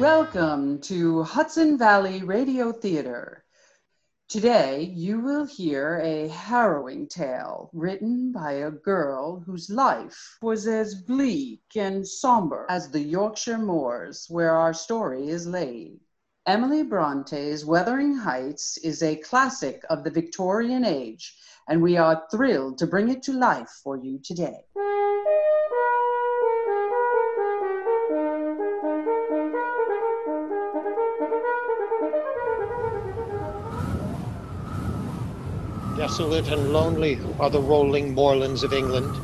Welcome to Hudson Valley Radio Theater. Today, you will hear a harrowing tale written by a girl whose life was as bleak and somber as the Yorkshire moors where our story is laid. Emily Bronte's Wuthering Heights is a classic of the Victorian age, and we are thrilled to bring it to life for you today. Desolate and lonely are the rolling moorlands of England,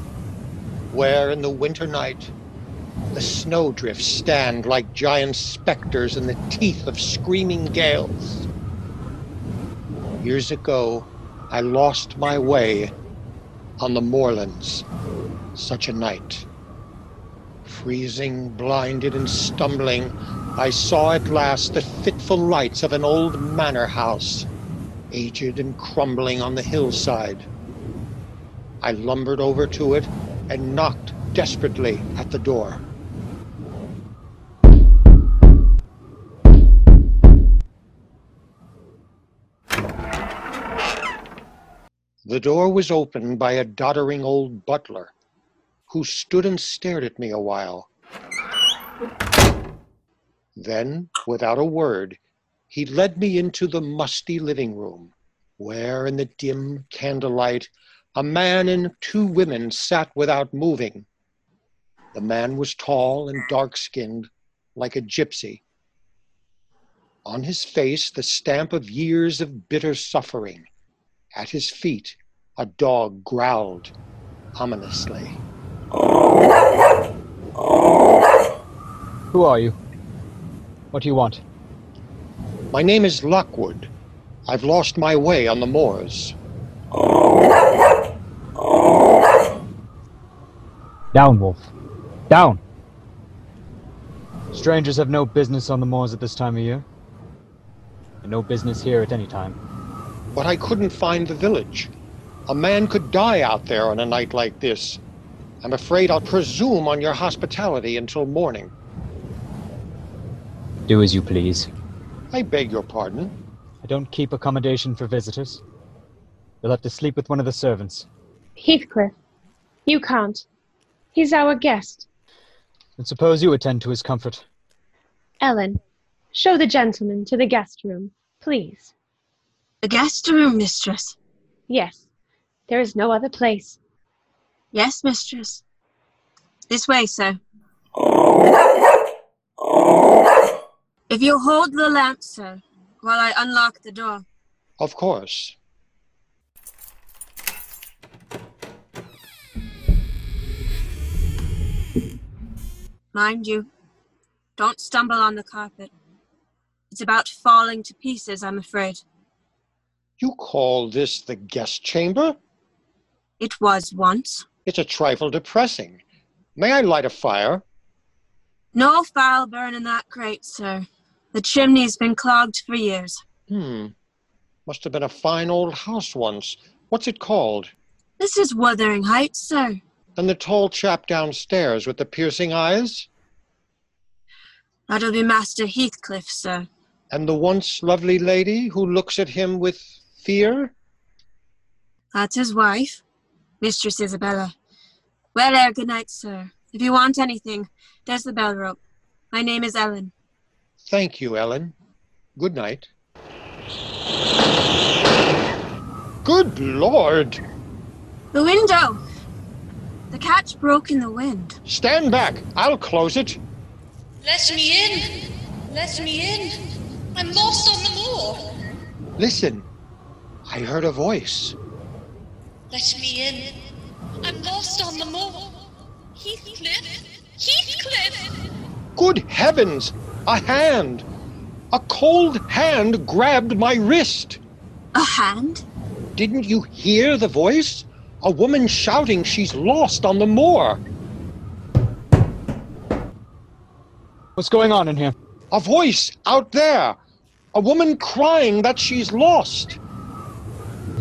where in the winter night the snowdrifts stand like giant specters in the teeth of screaming gales. Years ago, I lost my way on the moorlands such a night. Freezing, blinded, and stumbling, I saw at last the fitful lights of an old manor house aged and crumbling on the hillside. I lumbered over to it and knocked desperately at the door. The door was opened by a doddering old butler who stood and stared at me a while. Then, without a word, he led me into the musty living room, where in the dim candlelight a man and two women sat without moving. The man was tall and dark skinned, like a gypsy. On his face, the stamp of years of bitter suffering. At his feet, a dog growled ominously. Who are you? What do you want? My name is Lockwood. I've lost my way on the moors. Down, Wolf. Down! Strangers have no business on the moors at this time of year. And no business here at any time. But I couldn't find the village. A man could die out there on a night like this. I'm afraid I'll presume on your hospitality until morning. Do as you please. I beg your pardon. I don't keep accommodation for visitors. You'll have to sleep with one of the servants. Heathcliff, you can't. He's our guest. And suppose you attend to his comfort. Ellen, show the gentleman to the guest room, please. The guest room, mistress. Yes, there is no other place. Yes, mistress. This way, sir. If you'll hold the lamp, sir, while I unlock the door. Of course. Mind you, don't stumble on the carpet. It's about falling to pieces, I'm afraid. You call this the guest chamber? It was once. It's a trifle depressing. May I light a fire? No foul burn in that grate, sir. The chimney's been clogged for years. Hmm. Must have been a fine old house once. What's it called? This is Wuthering Heights, sir. And the tall chap downstairs with the piercing eyes? That'll be Master Heathcliff, sir. And the once lovely lady who looks at him with fear? That's his wife, Mistress Isabella. Well, ere good night, sir. If you want anything, there's the bell rope. My name is Ellen. Thank you, Ellen. Good night. Good Lord! The window! The catch broke in the wind. Stand back! I'll close it. Let me in! Let me in! I'm lost on the moor! Listen. I heard a voice. Let me in! I'm lost on the moor! Heathcliff! Heathcliff! Good heavens! A hand! A cold hand grabbed my wrist! A hand? Didn't you hear the voice? A woman shouting she's lost on the moor. What's going on in here? A voice out there. A woman crying that she's lost.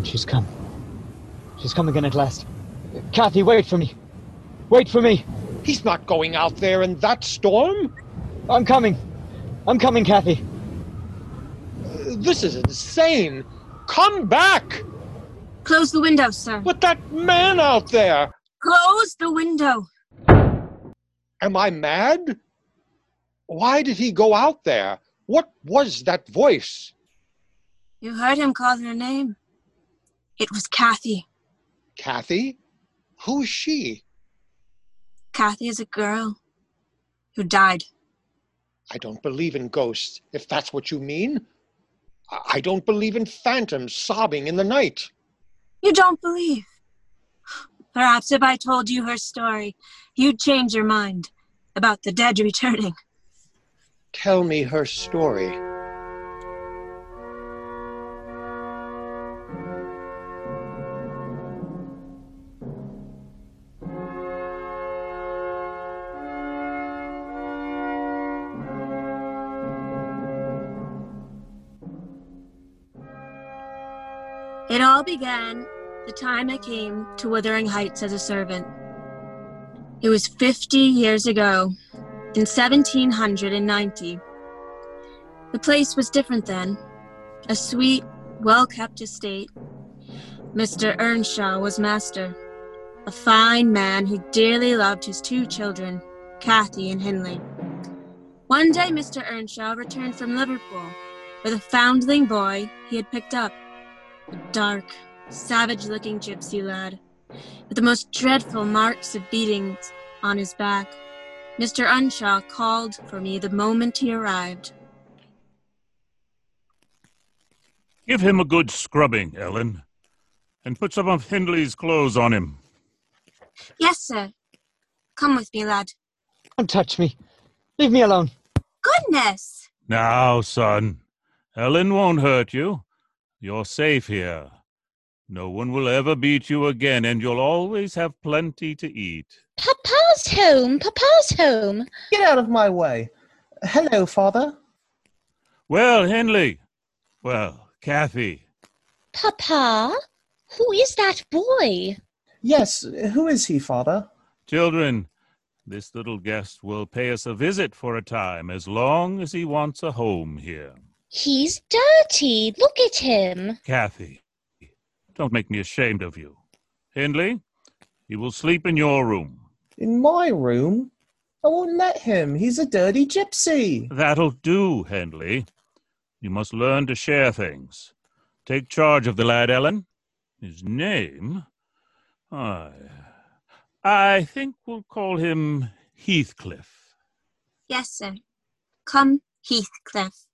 She's come. She's come again at last. Kathy, wait for me. Wait for me. He's not going out there in that storm. I'm coming. I'm coming, Kathy. This is insane. Come back! Close the window, sir. With that man out there! Close the window. Am I mad? Why did he go out there? What was that voice? You heard him call her name. It was Kathy. Kathy? Who's she? Kathy is a girl who died. I don't believe in ghosts, if that's what you mean. I don't believe in phantoms sobbing in the night. You don't believe? Perhaps if I told you her story, you'd change your mind about the dead returning. Tell me her story. All began the time I came to Wuthering Heights as a servant. It was 50 years ago, in 1790. The place was different then. A sweet, well kept estate. Mr. Earnshaw was master, a fine man who dearly loved his two children, Kathy and Hindley. One day, Mr. Earnshaw returned from Liverpool with a foundling boy he had picked up a dark, savage looking gypsy lad, with the most dreadful marks of beatings on his back. Mr. Earnshaw called for me the moment he arrived. Give him a good scrubbing, Ellen, and put some of Hindley's clothes on him. Yes, sir. Come with me, lad. Don't touch me. Leave me alone. Goodness! Now, son, Ellen won't hurt you. You're safe here. No one will ever beat you again, and you'll always have plenty to eat. Papa's home. Papa's home. Get out of my way. Hello, father. Well, Hindley. Well, Kathy. Papa? Who is that boy? Yes, who is he, father? Children, this little guest will pay us a visit for a time, as long as he wants a home here. He's dirty. Look at him. Kathy, don't make me ashamed of you. Hindley, he will sleep in your room. In my room? I won't let him. He's a dirty gypsy. That'll do, Hindley. You must learn to share things. Take charge of the lad, Ellen. His name? I. I think we'll call him Heathcliff. Yes, sir. Come, Heathcliff.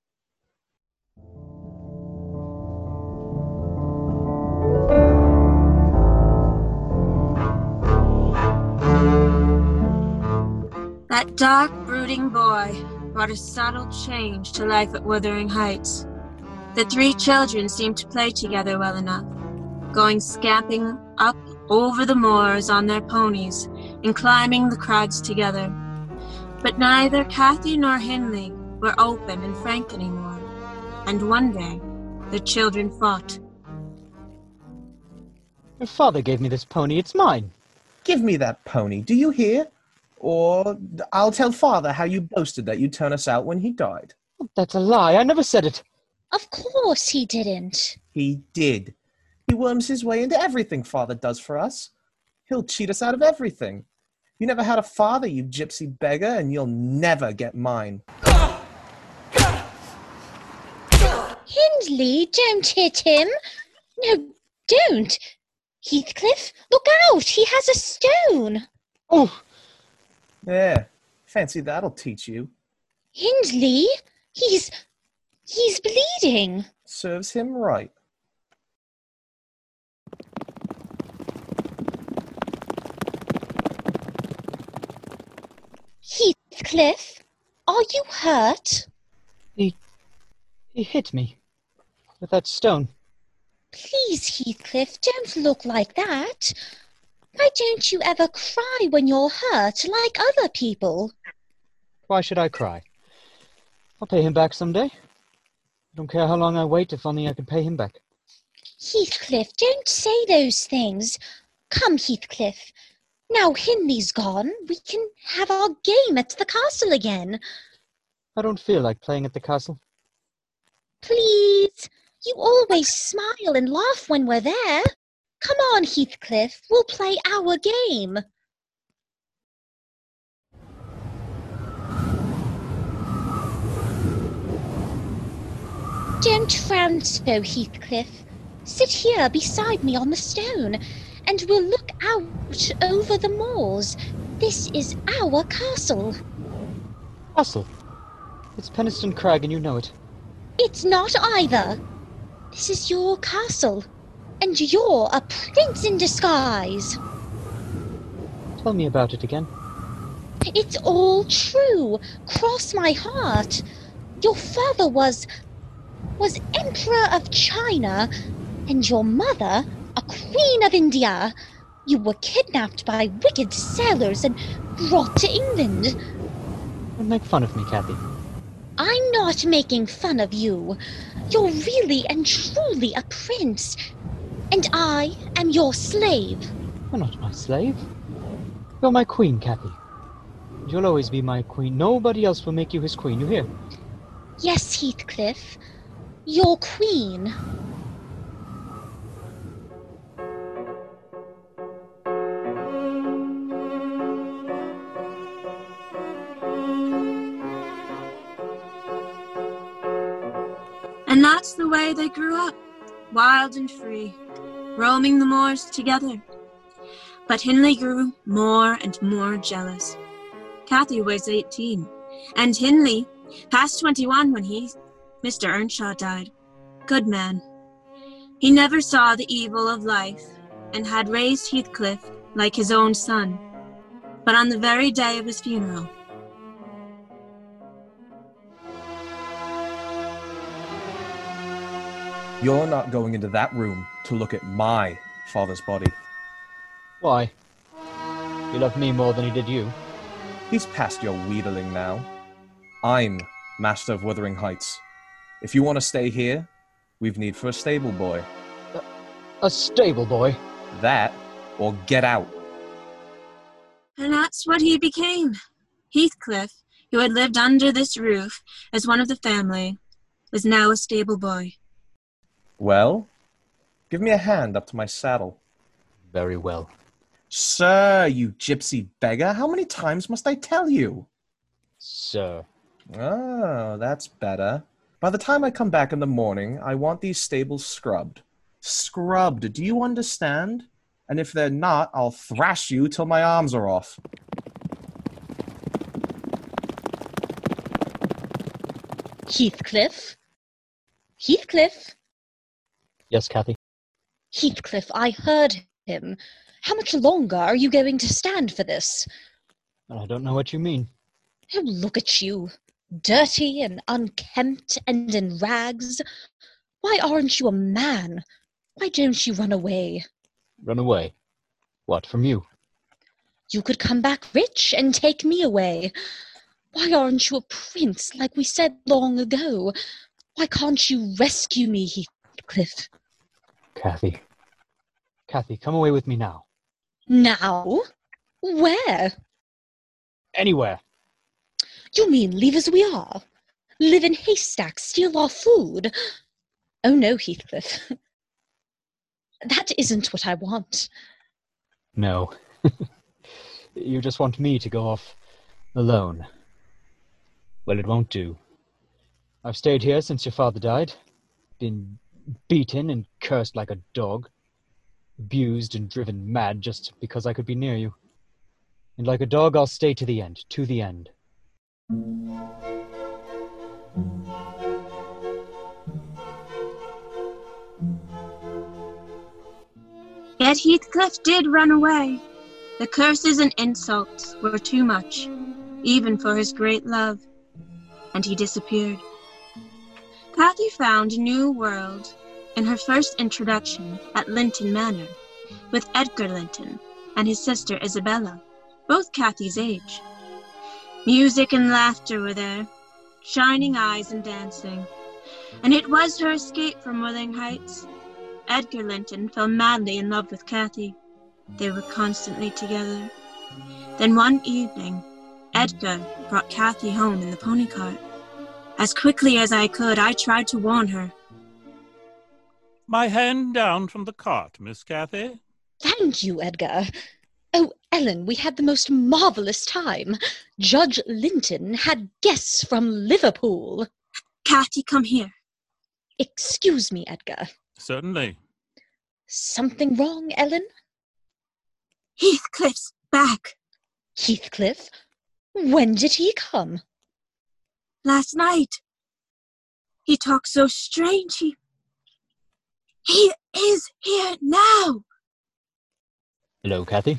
That dark, brooding boy brought a subtle change to life at Wuthering Heights. The three children seemed to play together well enough, going scamping up over the moors on their ponies and climbing the crags together. But neither Kathy nor Hindley were open and frank anymore, and one day the children fought. Your father gave me this pony. It's mine. Give me that pony. Do you hear? Or I'll tell father how you boasted that you'd turn us out when he died. Oh, that's a lie. I never said it. Of course he didn't. He did. He worms his way into everything father does for us. He'll cheat us out of everything. You never had a father, you gypsy beggar, and you'll never get mine. Hindley, don't hit him. No, don't. Heathcliff, look out. He has a stone. Oh, Yeah, fancy that'll teach you. Hindley, he's. he's bleeding. Serves him right. Heathcliff, are you hurt? he he hit me with that stone. Please, Heathcliff, don't look like that. Why don't you ever cry when you're hurt like other people? Why should I cry? I'll pay him back someday. I don't care how long I wait if only I can pay him back. Heathcliff, don't say those things. Come, Heathcliff. Now Hindley's gone, we can have our game at the castle again. I don't feel like playing at the castle. Please, you always smile and laugh when we're there. Come on, Heathcliff, we'll play our game. Don't frown so, Heathcliff. Sit here beside me on the stone, and we'll look out over the moors. This is our castle. Castle? It's Penistone Crag, and you know it. It's not either. This is your castle, and you're a prince in disguise. Tell me about it again. It's all true. Cross my heart. Your father was. was Emperor of China, and your mother, a Queen of India. You were kidnapped by wicked sailors and brought to England. Don't make fun of me, Kathy. I'm not making fun of you. You're really and truly a prince. And I am your slave. You're not my slave. You're my queen, Kathy. You'll always be my queen. Nobody else will make you his queen, you hear? Yes, Heathcliff. Your queen. And that's the way they grew up, wild and free, roaming the moors together. But Hindley grew more and more jealous. Kathy was 18, and Hindley past 21 when he, Mr. Earnshaw, died. Good man. He never saw the evil of life and had raised Heathcliff like his own son. But on the very day of his funeral, You're not going into that room to look at my father's body. Why? He loved me more than he did you. He's past your wheedling now. I'm Master of Wuthering Heights. If you want to stay here, we've need for a stable boy. A stable boy? That, or get out. And that's what he became. Heathcliff, who had lived under this roof as one of the family, was now a stable boy. Well, give me a hand up to my saddle. Very well. Sir, you gypsy beggar, how many times must I tell you? Sir. Oh, that's better. By the time I come back in the morning, I want these stables scrubbed. Scrubbed, do you understand? And if they're not, I'll thrash you till my arms are off. Heathcliff? Heathcliff? Yes, Kathy. Heathcliff, I heard him. How much longer are you going to stand for this? I don't know what you mean. Oh, look at you. Dirty and unkempt and in rags. Why aren't you a man? Why don't you run away? Run away? What, from you? You could come back rich and take me away. Why aren't you a prince like we said long ago? Why can't you rescue me, Heathcliff? Kathy. Kathy, come away with me now. Now? Where? Anywhere. You mean leave as we are? Live in haystacks, steal our food? Oh no, Heathcliff. that isn't what I want. No. you just want me to go off alone. Well, it won't do. I've stayed here since your father died, been beaten and cursed like a dog, abused and driven mad just because I could be near you. And like a dog, I'll stay to the end, to the end. Yet Heathcliff did run away. The curses and insults were too much, even for his great love, and he disappeared. Kathy found new world in her first introduction at Linton Manor with Edgar Linton and his sister Isabella, both Kathy's age. Music and laughter were there, shining eyes and dancing, and it was her escape from Wuthering Heights. Edgar Linton fell madly in love with Kathy. They were constantly together. Then one evening, Edgar brought Kathy home in the pony cart. As quickly as I could, I tried to warn her. My hand down from the cart, Miss Cathy. Thank you, Edgar. Oh, Ellen, we had the most marvelous time. Judge Linton had guests from Liverpool. Cathy, come here. Excuse me, Edgar. Certainly. Something wrong, Ellen? Heathcliff's back. Heathcliff? When did he come? Last night. He talked so strange. He. He is here now. Hello, Cathy.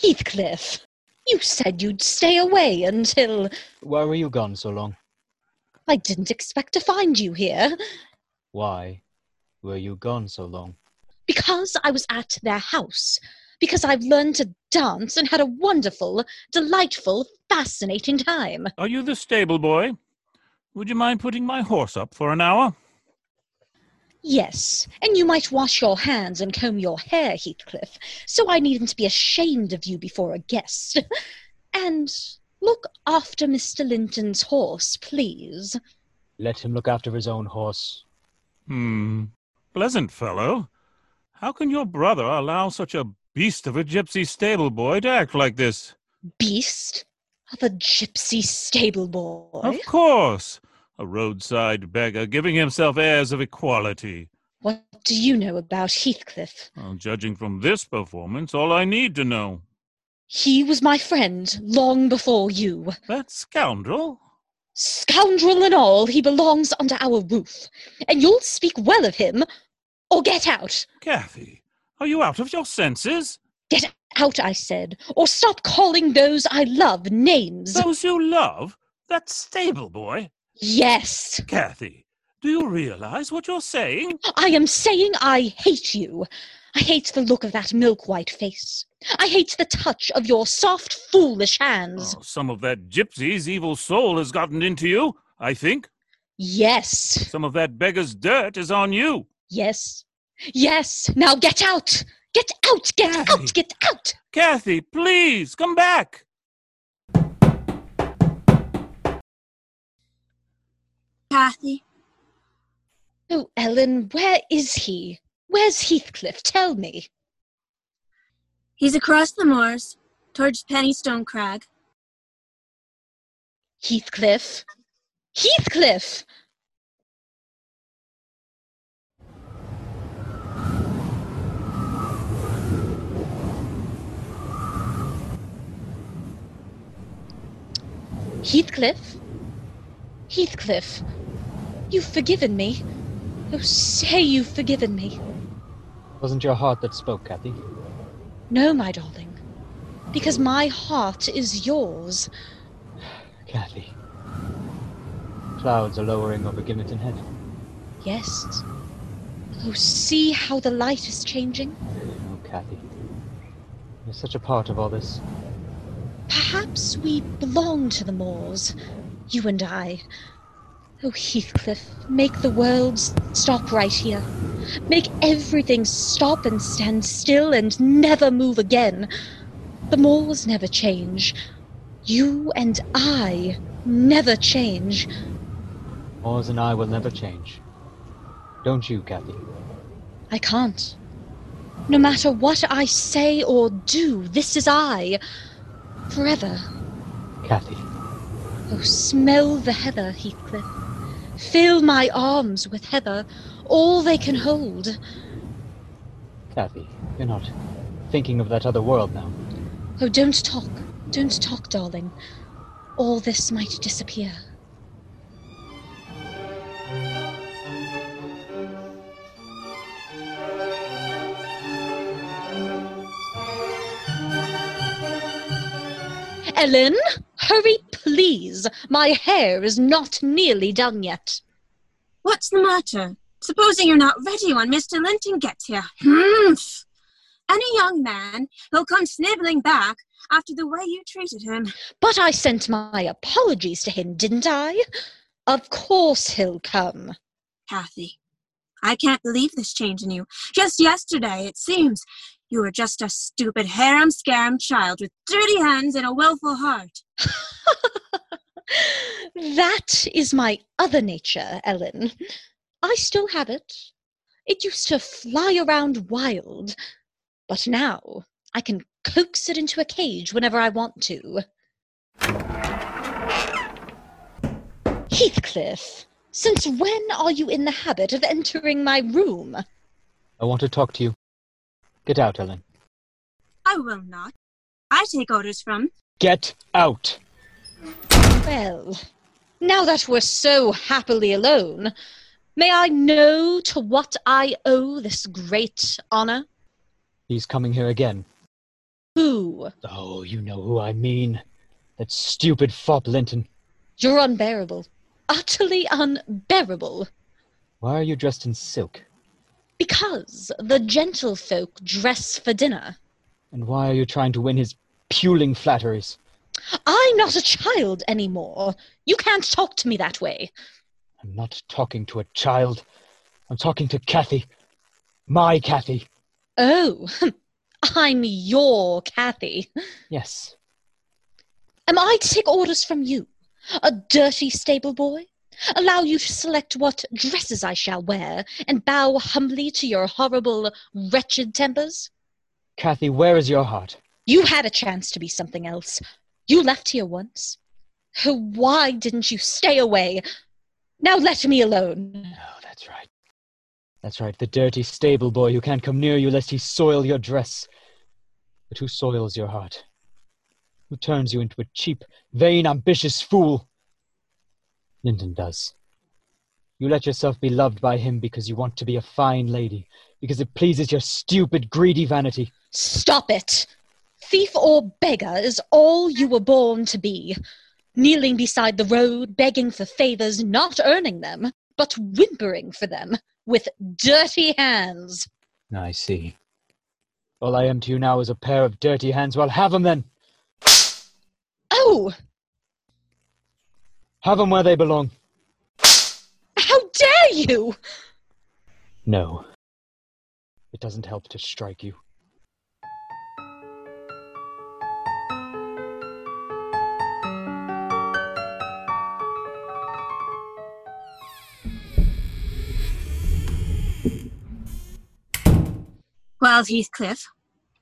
Heathcliff, you said you'd stay away until. Why were you gone so long? I didn't expect to find you here. Why were you gone so long? Because I was at their house. Because I've learned to dance and had a wonderful, delightful, fascinating time. Are you the stable boy? Would you mind putting my horse up for an hour? Yes, and you might wash your hands and comb your hair, Heathcliff, so I needn't be ashamed of you before a guest. and look after Mr. Linton's horse, please. Let him look after his own horse. Hmm. Pleasant fellow. How can your brother allow such a beast of a gypsy stable boy to act like this? Beast of a gypsy stable boy? Of course. A roadside beggar giving himself airs of equality. What do you know about Heathcliff? Well, judging from this performance, all I need to know. He was my friend long before you. That scoundrel? Scoundrel and all, he belongs under our roof. And you'll speak well of him, or get out. Cathy, are you out of your senses? Get out, I said, or stop calling those I love names. Those you love? That stable boy? Yes. Cathy, do you realize what you're saying? I am saying I hate you. I hate the look of that milk white face. I hate the touch of your soft, foolish hands. Oh, some of that gypsy's evil soul has gotten into you, I think. Yes. Some of that beggar's dirt is on you. Yes. Yes. Now get out. Get out. Get Cathy. out. Get out. Kathy, please, come back. Kathy? Oh, Ellen, where is he? Where's Heathcliff? Tell me. he's across the moors, towards Penistone Crag. Heathcliff? Heathcliff! Heathcliff? Heathcliff, you've forgiven me. Oh, say you've forgiven me. Wasn't your heart that spoke, Cathy? No, my darling, because my heart is yours. Cathy. Clouds are lowering over Gimmerton Head. Yes. Oh, see how the light is changing? Oh, Cathy. You're such a part of all this. Perhaps we belong to the moors, you and I. Oh, Heathcliff, make the world stop right here. Make everything stop and stand still and never move again. The moors never change. You and I never change. Moors and I will never change. Don't you, Cathy? I can't. No matter what I say or do, this is I. Forever. Cathy. Oh, smell the heather, Heathcliff. Fill my arms with heather, all they can hold. Cathy, you're not thinking of that other world now. Oh, don't talk. Don't talk, darling. All this might disappear. Ellen, hurry, please. My hair is not nearly done yet. What's the matter? Supposing you're not ready when Mr. Linton gets here. Humph! Any young man who'll come sniveling back after the way you treated him. But I sent my apologies to him, didn't I? Of course he'll come. Kathy, I can't believe this change in you. Just yesterday, it seems, you are just a stupid harum-scarum child with dirty hands and a willful heart. that is my other nature, Ellen. I still have it. It used to fly around wild, but now I can coax it into a cage whenever I want to. Heathcliff, since when are you in the habit of entering my room? I want to talk to you. Get out, Ellen. I will not. I take orders from. Get out! Well, now that we're so happily alone, may I know to what I owe this great honor? He's coming here again. Who? Oh, you know who I mean. That stupid fop Linton. You're unbearable. Utterly unbearable. Why are you dressed in silk? Because the gentlefolk dress for dinner. And why are you trying to win his puling flatteries? I'm not a child anymore. You can't talk to me that way. I'm not talking to a child. I'm talking to Kathy. My Kathy. Oh, I'm your Kathy. Yes. Am I to take orders from you? A dirty stable boy? Allow you to select what dresses I shall wear and bow humbly to your horrible, wretched tempers? Kathy, where is your heart? You had a chance to be something else. You left here once. Oh, why didn't you stay away? Now let me alone. Oh, that's right. That's right, the dirty stable boy who can't come near you lest he soil your dress. But who soils your heart? Who turns you into a cheap, vain, ambitious fool? Linton does. You let yourself be loved by him because you want to be a fine lady, because it pleases your stupid, greedy vanity. Stop it! Thief or beggar is all you were born to be. Kneeling beside the road, begging for favors, not earning them, but whimpering for them with dirty hands. I see. All I am to you now is a pair of dirty hands. Well, have 'em then. Oh, Have 'em where they belong. how dare you! No. It doesn't help to strike you. Well, Heathcliff,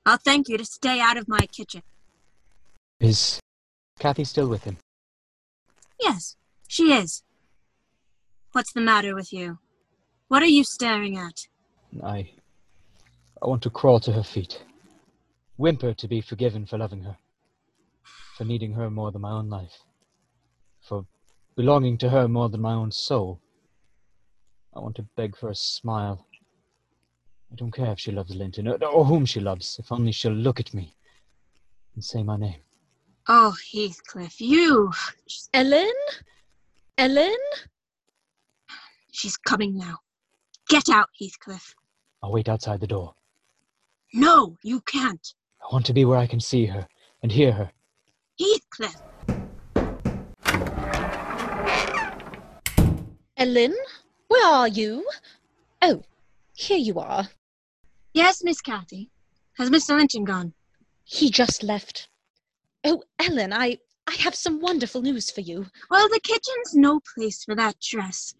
I'll thank you to stay out of my kitchen. Is Kathy still with him? Yes, she is. What's the matter with you? What are you staring at? I. I want to crawl to her feet. Whimper to be forgiven for loving her. For needing her more than my own life. For belonging to her more than my own soul. I want to beg for a smile. I don't care if she loves Linton, or, whom she loves, if only she'll look at me and say my name. Oh, Heathcliff, you. Ellen? Ellen? She's coming now. Get out, Heathcliff. I'll wait outside the door. No, you can't. I want to be where I can see her and hear her. Heathcliff. Ellen? Where are you? Oh, here you are. Yes, Miss Cathy. Has Mr. Linton gone? He just left. Oh, Ellen, I I have some wonderful news for you. Well, the kitchen's no place for that dress.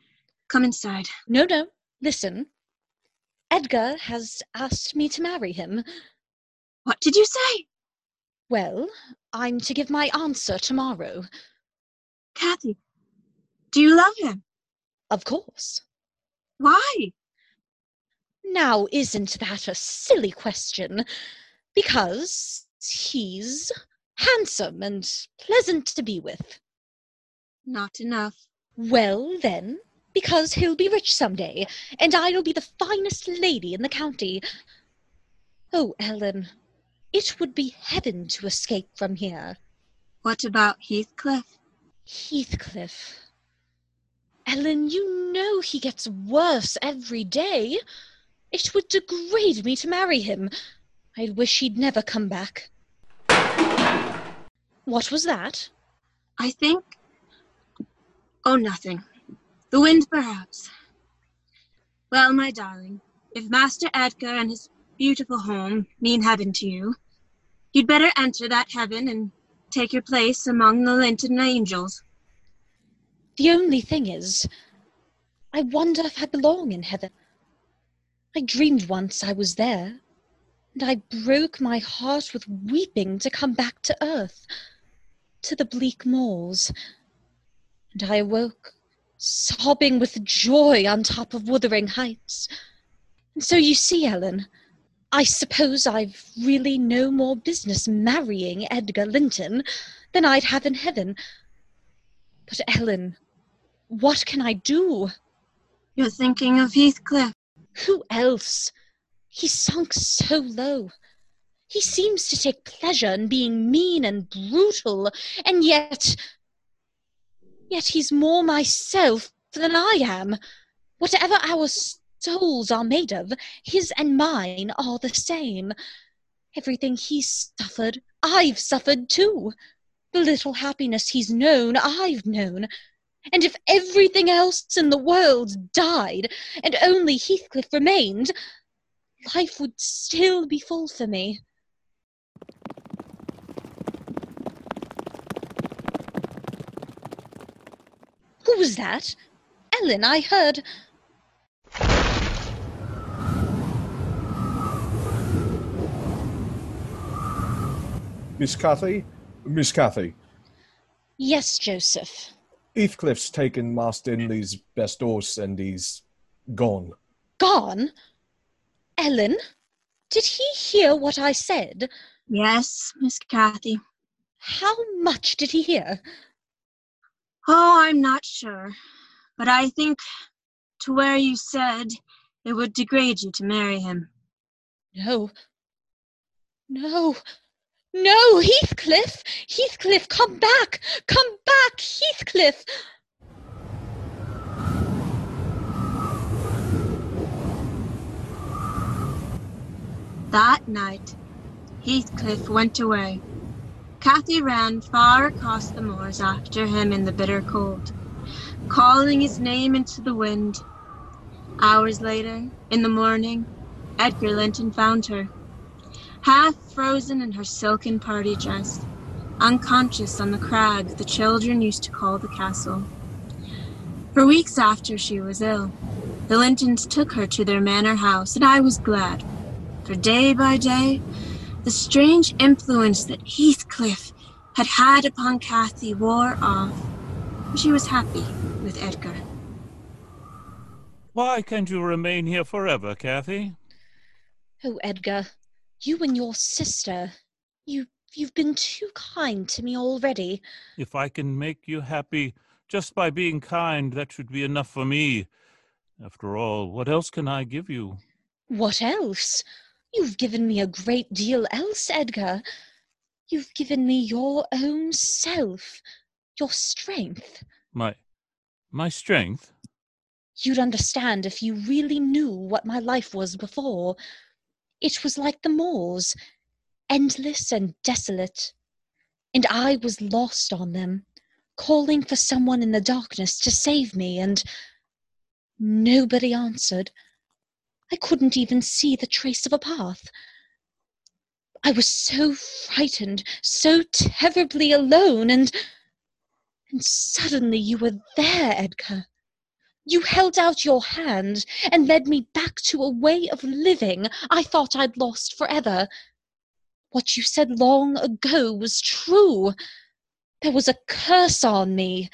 Come inside. No, no. Listen. Edgar has asked me to marry him. What did you say? Well, I'm to give my answer tomorrow. Kathy, do you love him? Of course. Why? Now, isn't that a silly question? Because he's handsome and pleasant to be with. Not enough. Well, then, because he'll be rich some day, and I'll be the finest lady in the county. Oh, Ellen, it would be heaven to escape from here. What about Heathcliff? Heathcliff. Ellen, you know he gets worse every day. It would degrade me to marry him. I wish he'd never come back. What was that? I think. Oh, nothing. The wind, perhaps. Well, my darling, if Master Edgar and his beautiful home mean heaven to you, you'd better enter that heaven and take your place among the Linton angels. The only thing is, I wonder if I belong in heaven. I dreamed once I was there, and I broke my heart with weeping to come back to earth, to the bleak moors. And I awoke, sobbing with joy on top of wuthering heights. And so you see, Ellen, I suppose I've really no more business marrying Edgar Linton than I'd have in heaven. But Ellen, what can I do? You're thinking of Heathcliff. Who else? He's sunk so low. He seems to take pleasure in being mean and brutal, and yet. Yet he's more myself than I am. Whatever our souls are made of, his and mine are the same. Everything he's suffered, I've suffered too. The little happiness he's known, I've known. And if everything else in the world died, and only Heathcliff remained, life would still be full for me. Who was that? Ellen, I heard. Miss Cathy? Miss Cathy, Yes, Joseph. Heathcliff's taken Master Hindley's best horse and he's gone. Gone? Ellen, did he hear what I said? Yes, Miss Cathy. How much did he hear? Oh, I'm not sure. But I think to where you said it would degrade you to marry him. No. No. No, Heathcliff! Heathcliff, come back! Come back, Heathcliff! That night, Heathcliff went away. Cathy ran far across the moors after him in the bitter cold, calling his name into the wind. Hours later, in the morning, Edgar Linton found her, half frozen in her silken party dress, unconscious on the crag the children used to call the castle. For weeks after she was ill, the Lintons took her to their manor house, and I was glad, for day by day, the strange influence that Heathcliff had had upon Cathy wore off, and she was happy with Edgar. Why can't you remain here forever, Cathy? Oh, Edgar, you and your sister, you you've been too kind to me already. If I can make you happy just by being kind, that should be enough for me. After all, what else can I give you? What else? You've given me a great deal else, Edgar. You've given me your own self, your strength. My my strength? You'd understand if you really knew what my life was before. It was like the moors, endless and desolate. And I was lost on them, calling for someone in the darkness to save me, and nobody answered. I couldn't even see the trace of a path. I was so frightened, so terribly alone, and and suddenly you were there, Edgar. You held out your hand and led me back to a way of living I thought I'd lost forever. What you said long ago was true. There was a curse on me.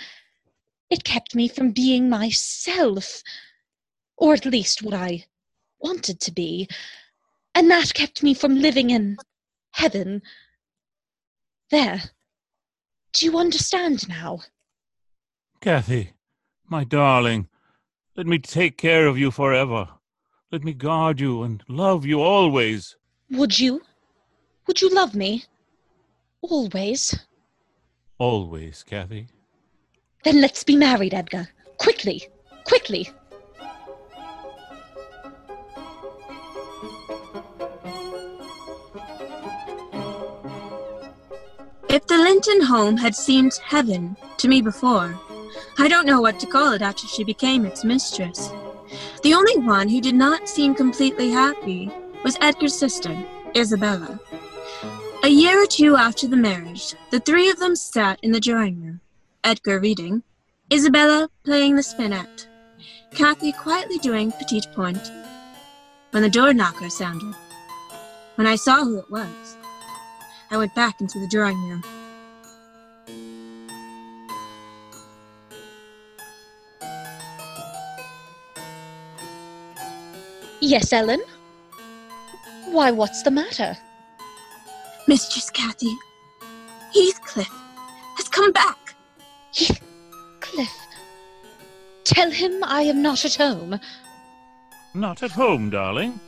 It kept me from being myself, or at least what I wanted to be, and that kept me from living in heaven. There. Do you understand now? Cathy, my darling, let me take care of you forever. Let me guard you and love you always. Would you? Would you love me? Always? Always, Cathy. Then let's be married, Edgar. Quickly! Quickly! If the Linton home had seemed heaven to me before, I don't know what to call it after she became its mistress. The only one who did not seem completely happy was Edgar's sister, Isabella. A year or two after the marriage, the three of them sat in the drawing room, Edgar reading, Isabella playing the spinet, Kathy quietly doing petit point, when the door knocker sounded. When I saw who it was, I went back into the drawing room. Yes, Ellen? Why, what's the matter? Mistress Kathy, Heathcliff has come back. Heathcliff. Tell him I am not at home. Not at home, darling.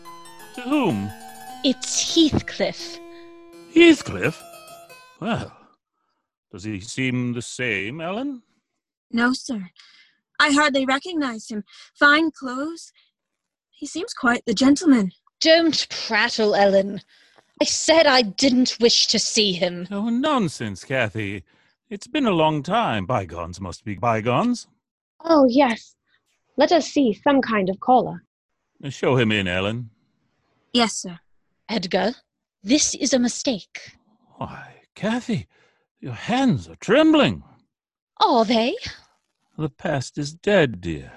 To whom? It's Heathcliff. Heathcliff? Well, does he seem the same, Ellen? No, sir. I hardly recognize him. Fine clothes. He seems quite the gentleman. Don't prattle, Ellen. I said I didn't wish to see him. Oh, nonsense, Kathy. It's been a long time. Bygones must be bygones. Oh, yes. Let us see some kind of caller. Show him in, Ellen. Yes, sir. Edgar, this is a mistake. Why, Kathy, your hands are trembling. Are they? The past is dead, dear.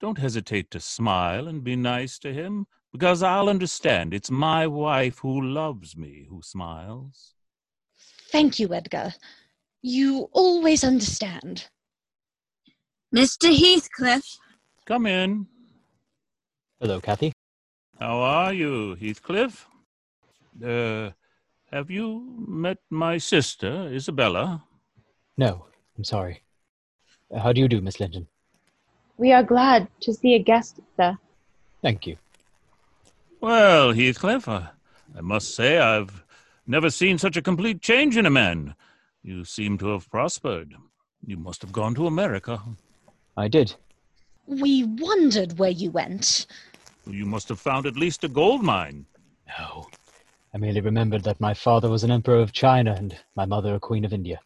Don't hesitate to smile and be nice to him, because I'll understand it's my wife who loves me who smiles. Thank you, Edgar. You always understand. Mr. Heathcliff. Come in. Hello, Kathy. How are you, Heathcliff? Uh, have you met my sister, Isabella? No, I'm sorry. How do you do, Miss Linton? We are glad to see a guest, sir. Thank you. Well, Heathcliff, I, I must say I've never seen such a complete change in a man. You seem to have prospered. You must have gone to America. I did. We wondered where you went. You must have found at least a gold mine. No. I merely remembered that my father was an emperor of China and my mother a queen of India.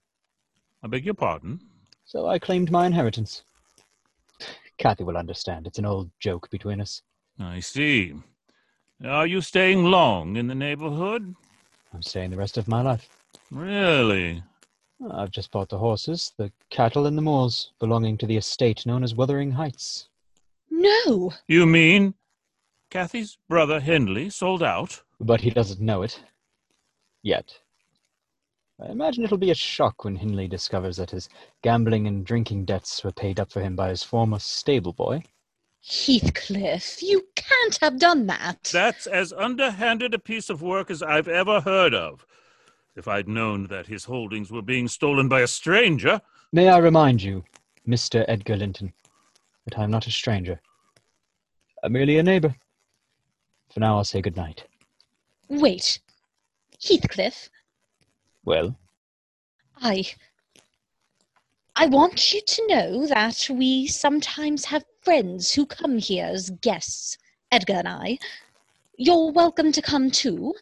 I beg your pardon? So I claimed my inheritance. Kathy will understand. It's an old joke between us. I see. Are you staying long in the neighborhood? I'm staying the rest of my life. Really? I've just bought the horses, the cattle, and the moors belonging to the estate known as Wuthering Heights. No. You mean Kathy's brother Hindley sold out? But he doesn't know it. Yet. I imagine it'll be a shock when Hindley discovers that his gambling and drinking debts were paid up for him by his former stable boy. Heathcliff, you can't have done that. That's as underhanded a piece of work as I've ever heard of. If I'd known that his holdings were being stolen by a stranger. May I remind you, Mr. Edgar Linton, that I am not a stranger. I'm merely a neighbor. For now, I'll say good night. Wait. Heathcliff, Well, I. I want you to know that we sometimes have friends who come here as guests, Edgar and I. You're welcome to come too,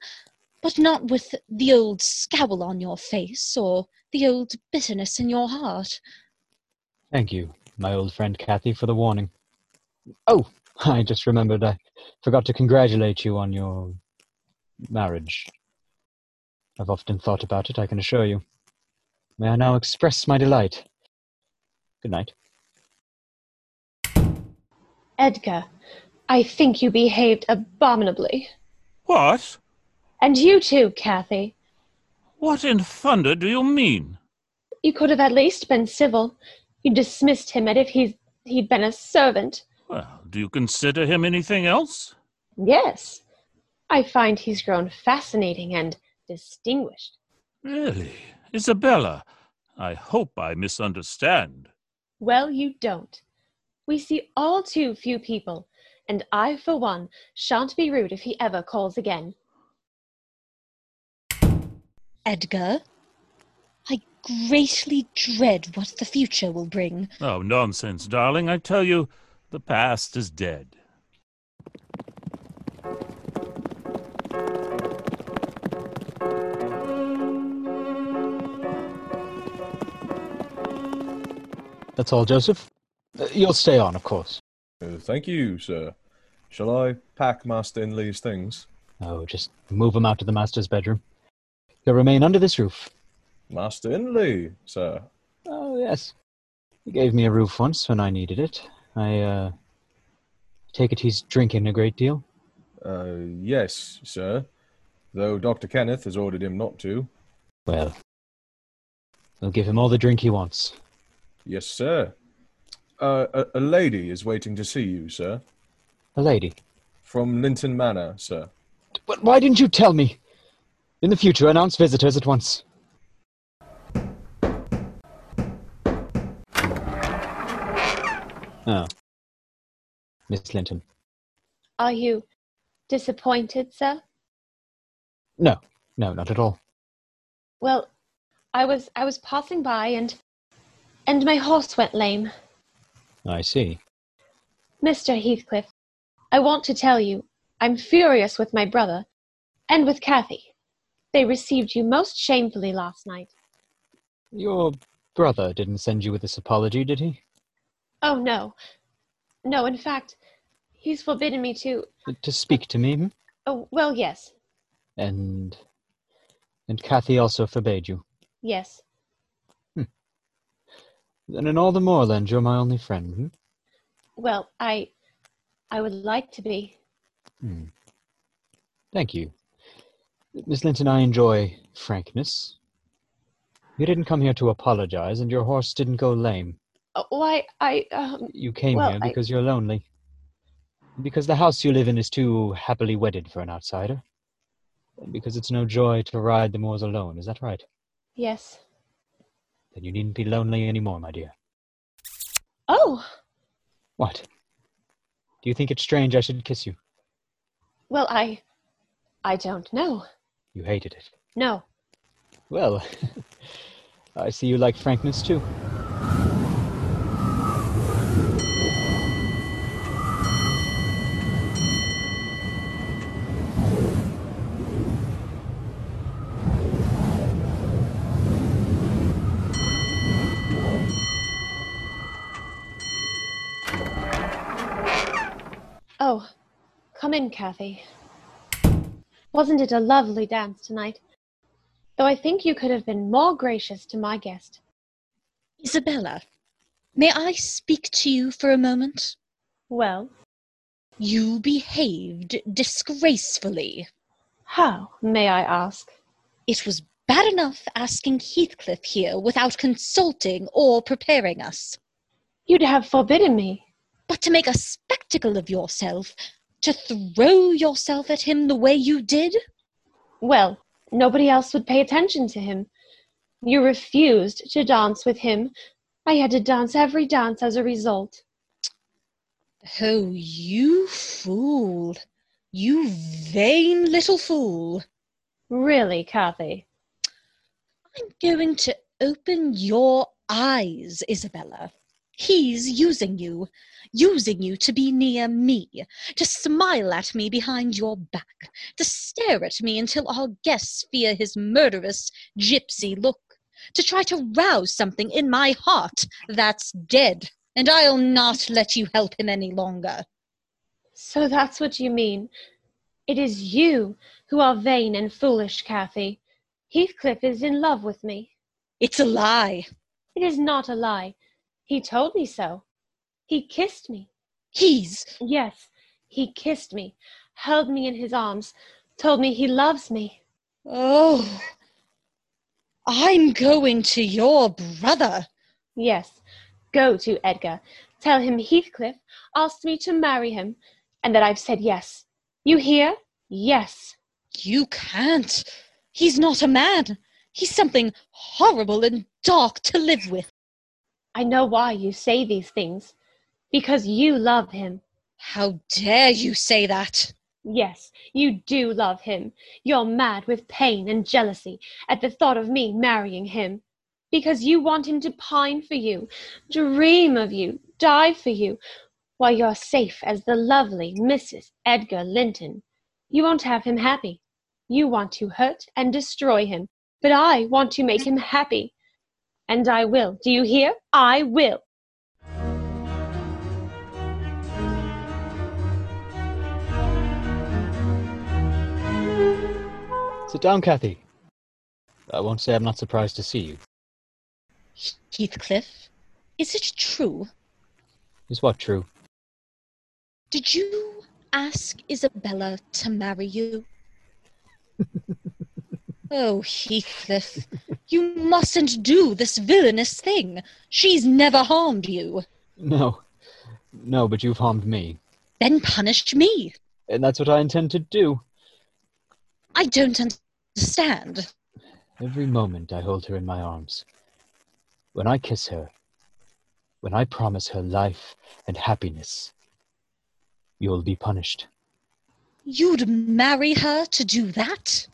but not with the old scowl on your face or the old bitterness in your heart. thank you, my old friend Kathy, for the warning. Oh, I just remembered I forgot to congratulate you on your marriage. I've often thought about it, I can assure you. May I now express my delight? Good night. Edgar, I think you behaved abominably. What? And you too, Kathy. What in thunder do you mean? You could have at least been civil. You dismissed him as if he's, he'd been a servant. Well, do you consider him anything else? Yes. I find he's grown fascinating and distinguished. Really? Isabella, I hope I misunderstand. Well, you don't. We see all too few people, and I, for one, shan't be rude if he ever calls again. Edgar, I greatly dread what the future will bring. Oh, nonsense, darling. I tell you, the past is dead. That's all, Joseph. Uh, You'll stay on, of course. Uh, thank you, sir. Shall I pack Master Hindley's things? Oh, just move him out to the master's bedroom. He'll remain under this roof. Master Hindley, sir. Oh, yes. He gave me a roof once when I needed it. I, uh, take it he's drinking a great deal? Uh, yes, sir. Though Dr. Kenneth has ordered him not to. Well, I'll give him all the drink he wants. Yes, sir. Uh, a, a lady is waiting to see you, sir. A lady? From Linton Manor, sir. But why didn't you tell me? In the future, announce visitors at once. Oh. Miss Linton. Are you disappointed, sir? No, no, not at all. Well, I was I was passing by and and my horse went lame. I see. Mr. Heathcliff, I want to tell you I'm furious with my brother and with Cathy. They received you most shamefully last night. Your brother didn't send you with this apology, did he? Oh no. No, in fact, he's forbidden me to To speak to me? hmm? Oh well yes. And and Cathy also forbade you. Yes. Then in all the moorland you're my only friend, hmm? Well, I I would like to be. Hmm. Thank you. Miss Linton, I enjoy frankness. You didn't come here to apologize, and your horse didn't go lame. Oh, why I um You came Well, here I- because you're lonely. Because the house you live in is too happily wedded for an outsider. Because it's no joy to ride the moors alone, is that right? yes. Then you needn't be lonely anymore, my dear. Oh What? Do you think it's strange I should kiss you? well I I don't know. You hated it. No. Well, I see you like frankness too. In, Kathy. Wasn't it a lovely dance tonight? Though I think you could have been more gracious to my guest. Isabella, may I speak to you for a moment? Well, You behaved disgracefully. how, may I ask? It was bad enough asking Heathcliff here without consulting or preparing us. You'd have forbidden me. But to make a spectacle of yourself, to throw yourself at him the way you did? Well, nobody else would pay attention to him. You refused to dance with him. I had to dance every dance as a result. Oh, you fool! You vain little fool! Really, Kathy? I'm going to open your eyes, Isabella. He's using you, using you to be near me, to smile at me behind your back, to stare at me until our guests fear his murderous, gypsy look, to try to rouse something in my heart that's dead, and I'll not let you help him any longer. So that's what you mean. It is you who are vain and foolish, Kathy. Heathcliff is in love with me. It's a lie. It is not a lie. He told me so. He kissed me. He's Yes, he kissed me, held me in his arms, told me he loves me. Oh, I'm going to your brother. Yes, go to Edgar. Tell him Heathcliff asked me to marry him, and that I've said yes. You hear? Yes. You can't. He's not a man. He's something horrible and dark to live with. I know why you say these things. Because you love him. How dare you say that? Yes, you do love him. You're mad with pain and jealousy at the thought of me marrying him. Because you want him to pine for you, dream of you, die for you, while you're safe as the lovely Mrs. Edgar Linton. You won't have him happy. You want to hurt and destroy him, but I want to make him happy. And I will. Do you hear? I will. Sit down, Kathy. I won't say I'm not surprised to see you. Heathcliff, Is it true? Is what true? Did you ask Isabella to marry you? oh, Heathcliff, you mustn't do this villainous thing. She's never harmed you. No. No, but you've harmed me. Then punish me. And that's what I intend to do. I don't understand. Every moment I hold her in my arms. When I kiss her, when I promise her life and happiness, you'll be punished. You'd marry her to do that?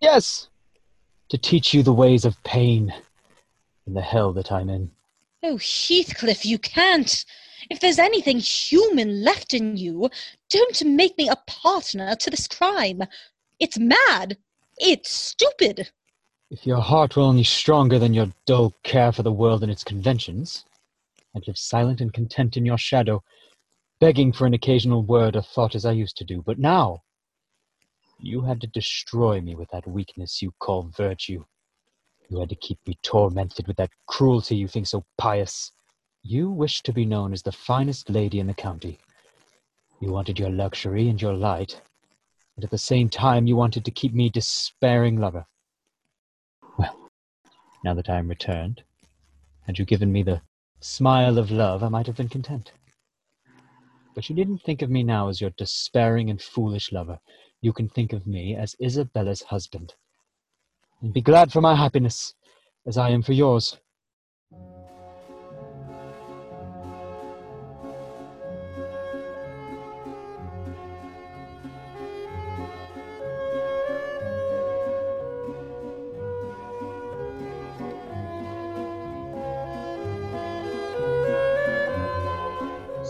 Yes! To teach you the ways of pain in the hell that I'm in. Oh, Heathcliff, you can't. If there's anything human left in you, don't make me a partner to this crime. It's mad. It's stupid. If your heart were only stronger than your dull care for the world and its conventions, I'd live silent and content in your shadow, begging for an occasional word or thought as I used to do. But now, you had to destroy me with that weakness you call virtue. You had to keep me tormented with that cruelty you think so pious. You wished to be known as the finest lady in the county. You wanted your luxury and your light, and at the same time you wanted to keep me despairing lover. Well, now that I am returned, had you given me the smile of love, I might have been content. But you didn't think of me now as your despairing and foolish lover. You can think of me as Isabella's husband. And be glad for my happiness, as I am for yours.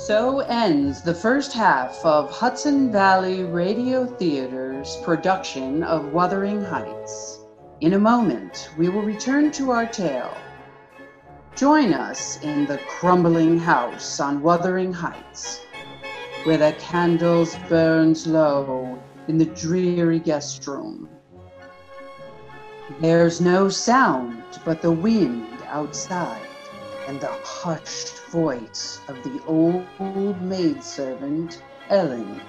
So ends the first half of Hudson Valley Radio Theater's production of Wuthering Heights. In a moment, we will return to our tale. Join us in the crumbling house on Wuthering Heights, where the candles burns low in the dreary guest room. There's no sound but the wind outside and the hushed voice of the old maidservant, Ellen,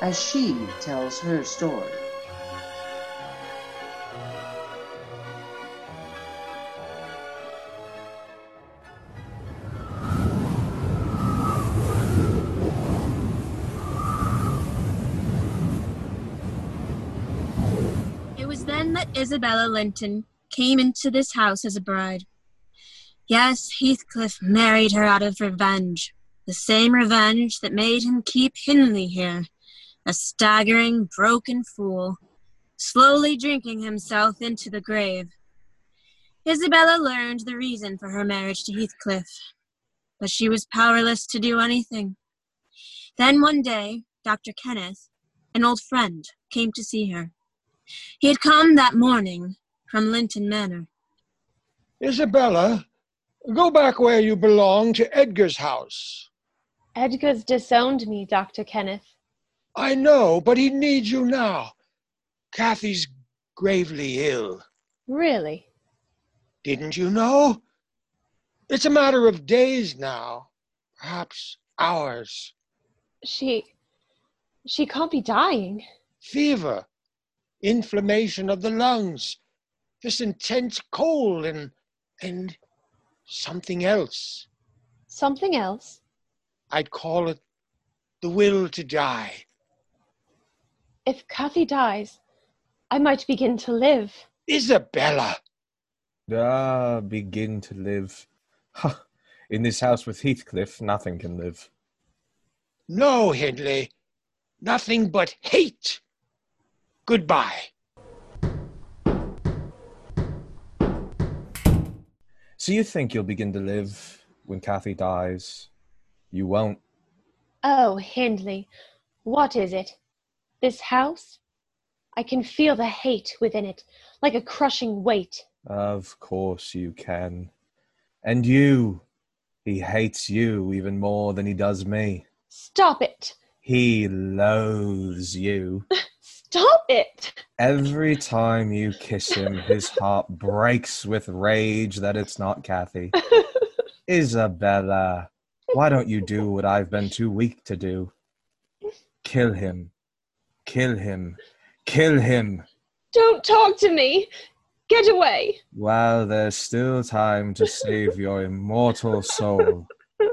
as she tells her story. It was then that Isabella Linton came into this house as a bride. Yes, Heathcliff married her out of revenge, the same revenge that made him keep Hindley here, a staggering, broken fool, slowly drinking himself into the grave. Isabella learned the reason for her marriage to Heathcliff, but she was powerless to do anything. Then one day, Dr. Kenneth, an old friend, came to see her. He had come that morning from Linton Manor. Isabella, go back where you belong to Edgar's house. Edgar's disowned me, Dr. Kenneth. I know, but he needs you now. Kathy's gravely ill. Really? Didn't you know? It's a matter of days now, perhaps hours. She. she can't be dying. Fever, inflammation of the lungs, this intense cold, and and something else. Something else? I'd call it the will to die. If Kathy dies, I might begin to live. Isabella! Ah, begin to live. Ha! In this house with Heathcliff, nothing can live. No, Hindley. Nothing but hate. Goodbye. So you think you'll begin to live when Kathy dies? You won't. Oh, Hindley, what is it? This house? I can feel the hate within it, like a crushing weight. Of course you can. And you. He hates you even more than he does me. Stop it! He loathes you. Stop it! Every time you kiss him, his heart breaks with rage that it's not Kathy. Isabella, why don't you do what I've been too weak to do? Kill him. Kill him. Kill him. Don't talk to me. Get away. While there's still time to save your immortal soul.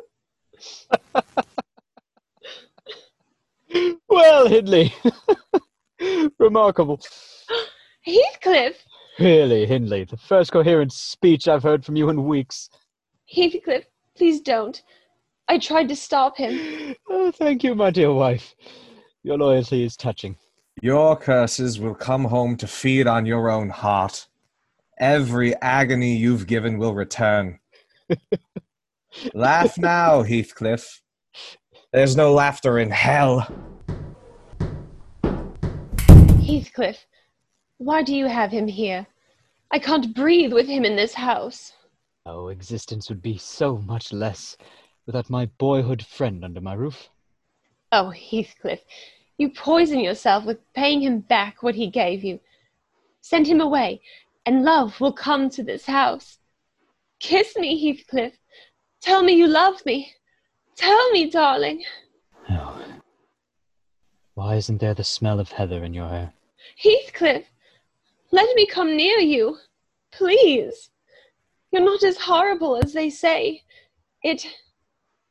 Well, Hindley. Remarkable. Heathcliff! Really, Hindley, the first coherent speech I've heard from you in weeks. Heathcliff, please don't. I tried to stop him. Oh, thank you, my dear wife. Your loyalty is touching. Your curses will come home to feed on your own heart. Every agony you've given will return. Laugh now, Heathcliff. There's no laughter in hell. Heathcliff, why do you have him here? I can't breathe with him in this house. Oh, existence would be so much less without my boyhood friend under my roof. Oh, Heathcliff, you poison yourself with paying him back what he gave you. Send him away, and love will come to this house. Kiss me, Heathcliff. Tell me you love me. Tell me, darling. Oh. Why isn't there the smell of heather in your hair? Heathcliff, let me come near you. Please. You're not as horrible as they say. It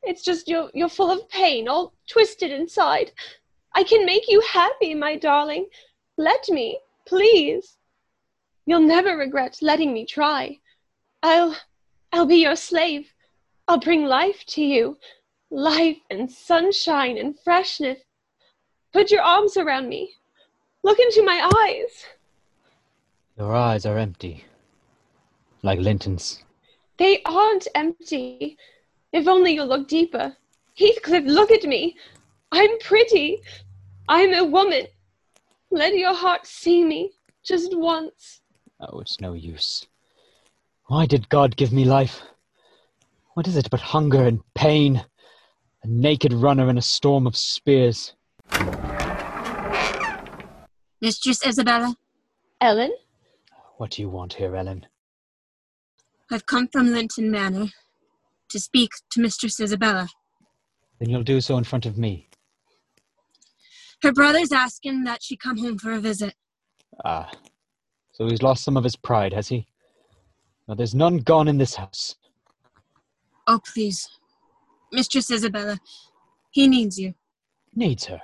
it's just you're you're full of pain, all twisted inside. I can make you happy, my darling. Let me, please. You'll never regret letting me try. I'll I'll be your slave. I'll bring life to you. Life and sunshine and freshness. Put your arms around me. Look into my eyes. Your eyes are empty, like Linton's. They aren't empty. If only you look deeper. Heathcliff, look at me. I'm pretty. I'm a woman. Let your heart see me just once. Oh, it's no use. Why did God give me life? What is it but hunger and pain? A naked runner in a storm of spears. Mistress Isabella, Ellen? What do you want here, Ellen? I've come from Linton Manor to speak to Mistress Isabella. Then you'll do so in front of me. Her brother's asking that she come home for a visit. Ah, so he's lost some of his pride, has he? Now, there's none gone in this house. Oh, please. Mistress Isabella, he needs you. Needs her.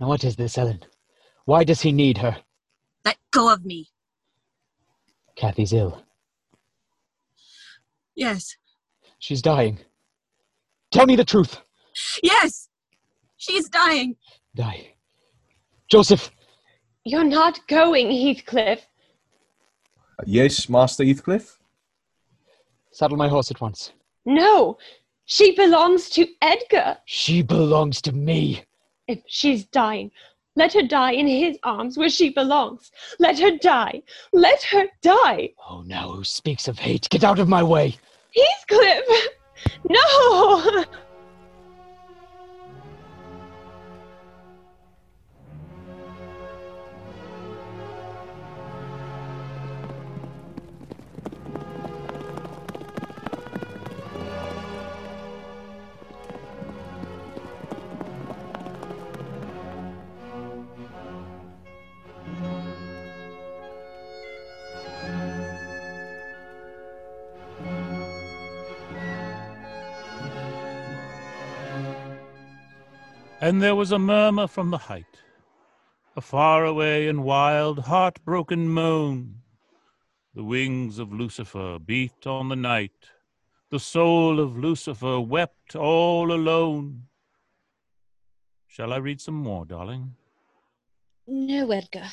Now, what is this, Ellen? Why does he need her? Let go of me. Kathy's ill. Yes. She's dying. Tell me the truth. Yes! She's dying. Die. Joseph! You're not going, Heathcliff. Yes, Master Heathcliff? Saddle my horse at once. No, she belongs to Edgar. She belongs to me. If she's dying, let her die in his arms where she belongs. Let her die. Let her die. Oh, now who speaks of hate? Get out of my way. Heathcliff! No! And there was a murmur from the height, a far-away and wild, heartbroken moan. The wings of Lucifer beat on the night. The soul of Lucifer wept all alone. Shall I read some more, darling? No, Edgar.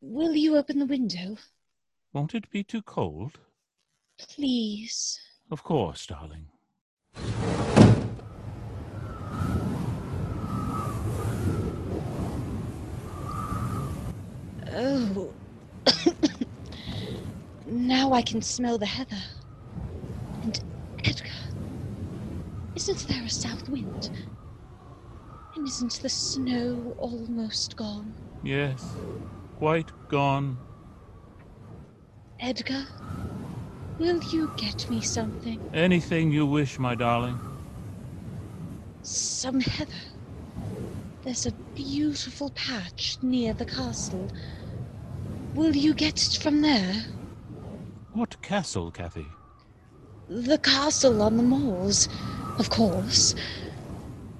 Will you open the window? Won't it be too cold? Please. Of course, darling. Oh. now I can smell the heather. And Edgar, isn't there a south wind? And isn't the snow almost gone? Yes, quite gone. Edgar, Will you get me something? Anything you wish, my darling. Some heather. There's a beautiful patch near the castle. Will you get it from there? What castle, Kathy? The castle on the moors, of course.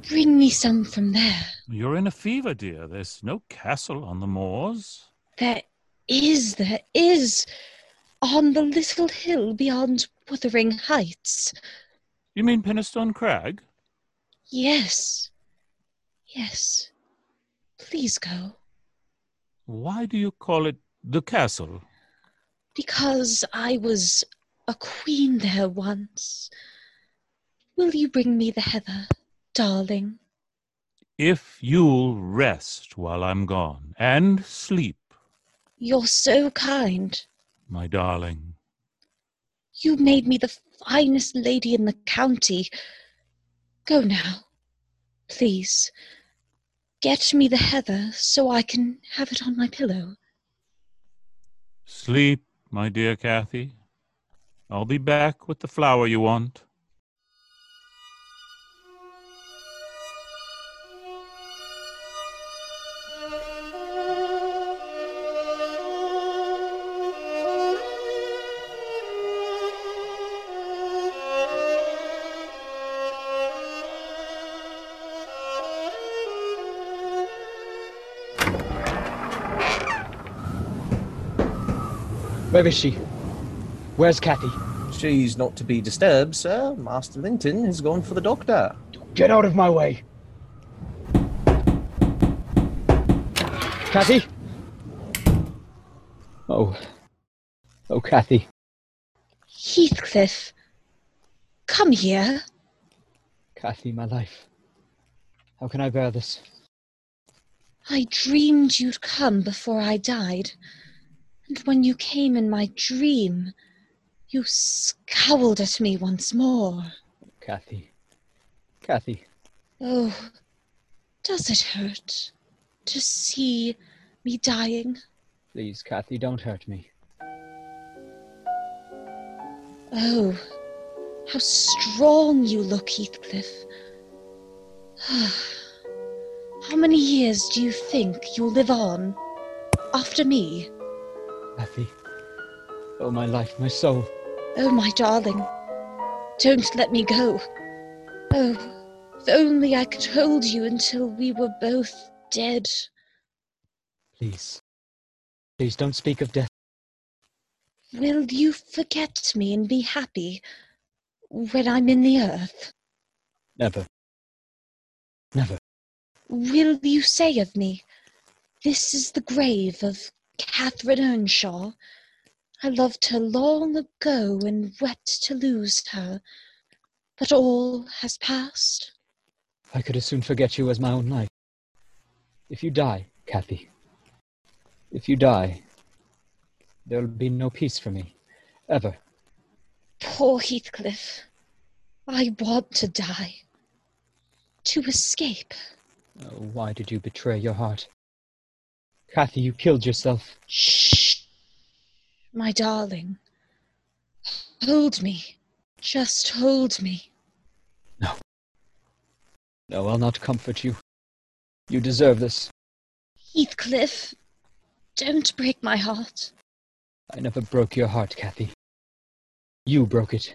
Bring me some from there. You're in a fever, dear. There's no castle on the moors. There is, there is. On the little hill beyond Wuthering Heights. You mean Penistone Crag? Yes. Yes. Please go. Why do you call it the castle? Because I was a queen there once. Will you bring me the heather, darling? If you'll rest while I'm gone and sleep, You're so kind. my darling. You made me the finest lady in the county. Go now, please. Get me the heather so I can have it on my pillow. Sleep, my dear Kathy. I'll be back with the flower you want. Where is she? Where's Kathy? She's not to be disturbed, sir. Master Linton has gone for the doctor. Get out of my way! Kathy? Oh. Oh, Kathy. Heathcliff, come here. Kathy, my life. How can I bear this? I dreamed you'd come before I died. And when you came in my dream, you scowled at me once more. Kathy. Kathy. Oh, does it hurt to see me dying? Please, Kathy, don't hurt me. Oh, how strong you look, Heathcliff. Ah, how many years do you think you'll live on after me? Kathy. Oh, my life, my soul. Oh, my darling, don't let me go. Oh, if only I could hold you until we were both dead. Please. Please don't speak of death. Will you forget me and be happy when I'm in the earth? Never. Never. Will you say of me, This is the grave of Catherine Earnshaw? I loved her long ago and wept to lose her, but all has passed. I could as soon forget you as my own life. If you die, Kathy, if you die, there'll be no peace for me. Ever. Poor Heathcliff. I want to die. To escape. Oh, why did you betray your heart? Kathy, you killed yourself. Shh. My darling. Hold me. Just hold me. No, No, I'll not comfort you. You deserve this. Heathcliff. Don't break my heart. I never broke your heart, Kathy. You broke it.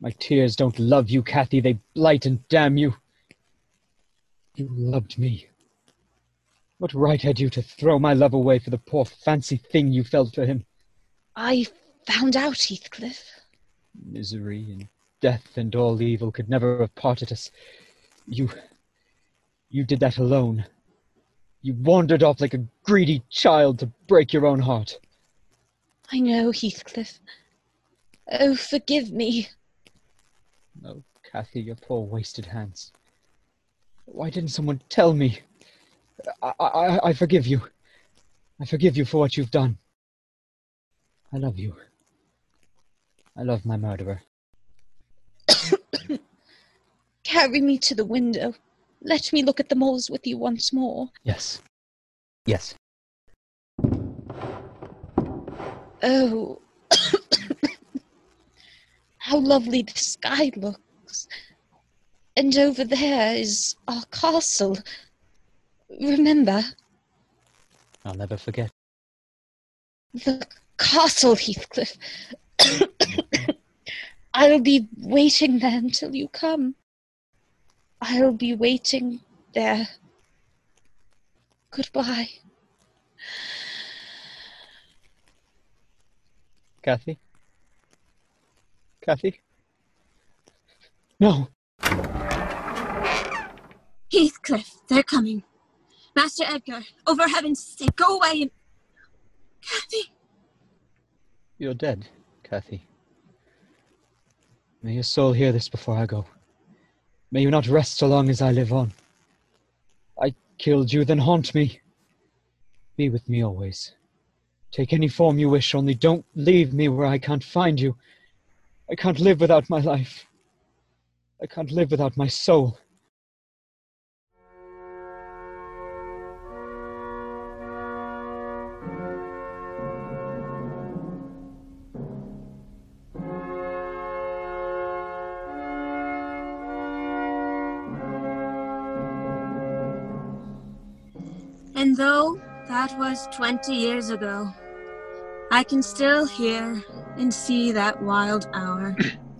My tears don't love you, Kathy. They blight and damn you. You loved me. What right had you to throw my love away for the poor fancy thing you felt for him? I found out, Heathcliff. Misery and death and all evil could never have parted us. You. You did that alone. You wandered off like a greedy child to break your own heart. I know, Heathcliff. Oh, forgive me. Oh, Kathy, your poor wasted hands. Why didn't someone tell me? I, I, I forgive you. I forgive you for what you've done. I love you. I love my murderer. Carry me to the window. Let me look at the moles with you once more. Yes. Yes. Oh, how lovely the sky looks. And over there is our castle. Remember? I'll never forget. The castle, Heathcliff. I'll be waiting there until you come. I'll be waiting there. Goodbye. Kathy? Kathy? No. Heathcliff, they're coming. Master Edgar, over heaven's sake, go away and. Kathy! You're dead, Kathy. May your soul hear this before I go. May you not rest so long as I live on. I killed you, then haunt me. Be with me always. Take any form you wish, only don't leave me where I can't find you. I can't live without my life. I can't live without my soul. Was 20 years ago, I can still hear and see that wild hour.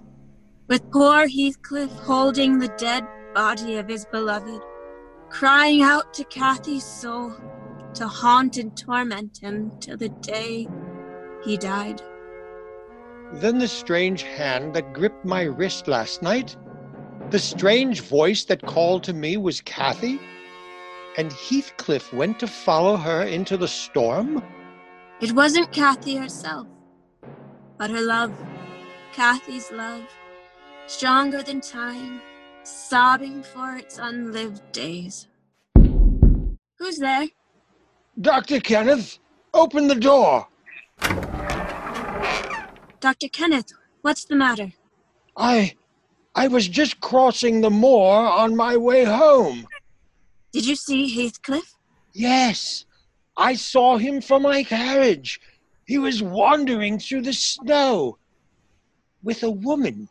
With poor Heathcliff holding the dead body of his beloved, crying out to Kathy's soul to haunt and torment him till the day he died. Then the strange hand that gripped my wrist last night, the strange voice that called to me was Kathy, and Heathcliff went to follow her into the storm? It wasn't Kathy herself, but her love, Kathy's love, stronger than time, sobbing for its unlived days. Who's there? Dr. Kenneth, open the door. Dr. Kenneth, what's the matter? I. I was just crossing the moor on my way home. Did you see Heathcliff? Yes, I saw him from my carriage. He was wandering through the snow with a woman.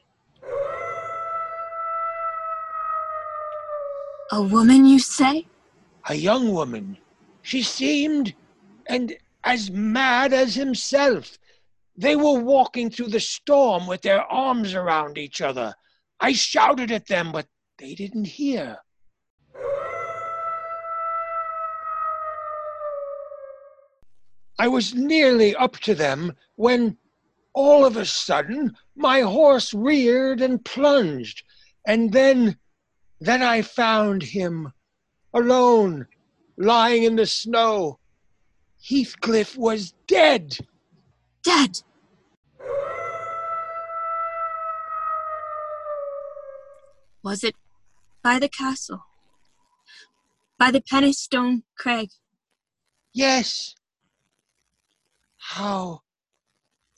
A woman, you say? A young woman. She seemed and as mad as himself. They were walking through the storm with their arms around each other. I shouted at them, but they didn't hear. I was nearly up to them when all of a sudden my horse reared and plunged, and then then I found him alone, lying in the snow. Heathcliff was dead. Dead! Was it by the castle? By the Penistone Crag? Yes. How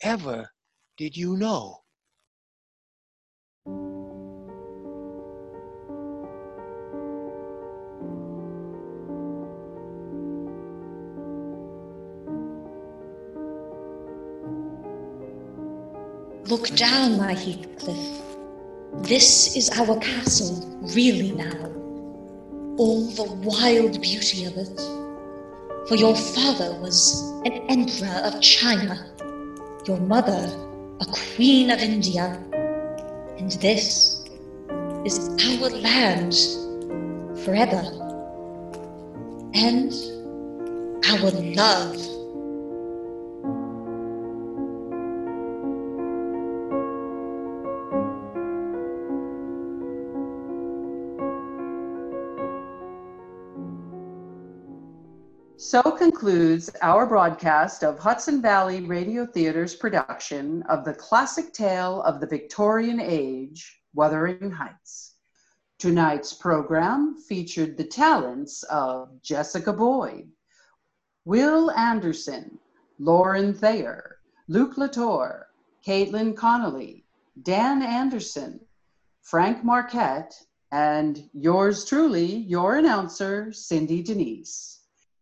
ever did you know? Look down, my Heathcliff. This is our castle, really now. All the wild beauty of it. For your father was an emperor of China, your mother a queen of India, and this is our land forever. And our love. So concludes our broadcast of Hudson Valley Radio Theater's production of the classic tale of the Victorian age, Wuthering Heights. Tonight's program featured the talents of Jessica Boyd, Will Anderson, Lauren Thayer, Luke Latour, Caitlin Connolly, Dan Anderson, Frank Marquette, and yours truly, your announcer, Cindy Denise.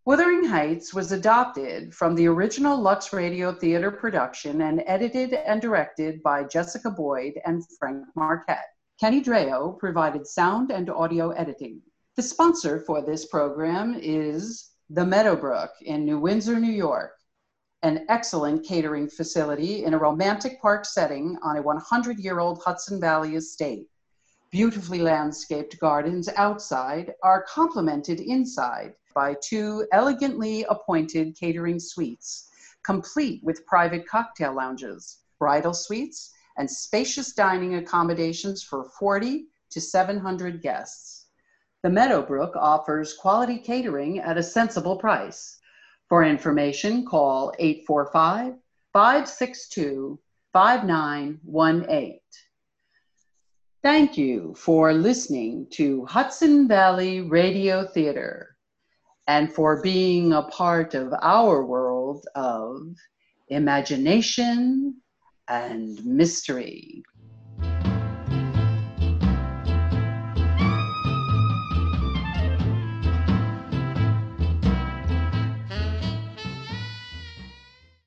Wuthering Heights was adopted from the original Lux Radio Theater production and edited and directed by Jessica Boyd and Frank Marquette. Kenny Dreo provided sound and audio editing. The sponsor for this program is the Meadowbrook in New Windsor, New York, an excellent catering facility in a romantic park setting on a 100 year old Hudson Valley estate. Beautifully landscaped gardens outside are complemented inside by two elegantly appointed catering suites, complete with private cocktail lounges, bridal suites, and spacious dining accommodations for 40 to 700 guests. The Meadowbrook offers quality catering at a sensible price. For information, call 845 562 5918. Thank you for listening to Hudson Valley Radio Theater and for being a part of our world of imagination and mystery.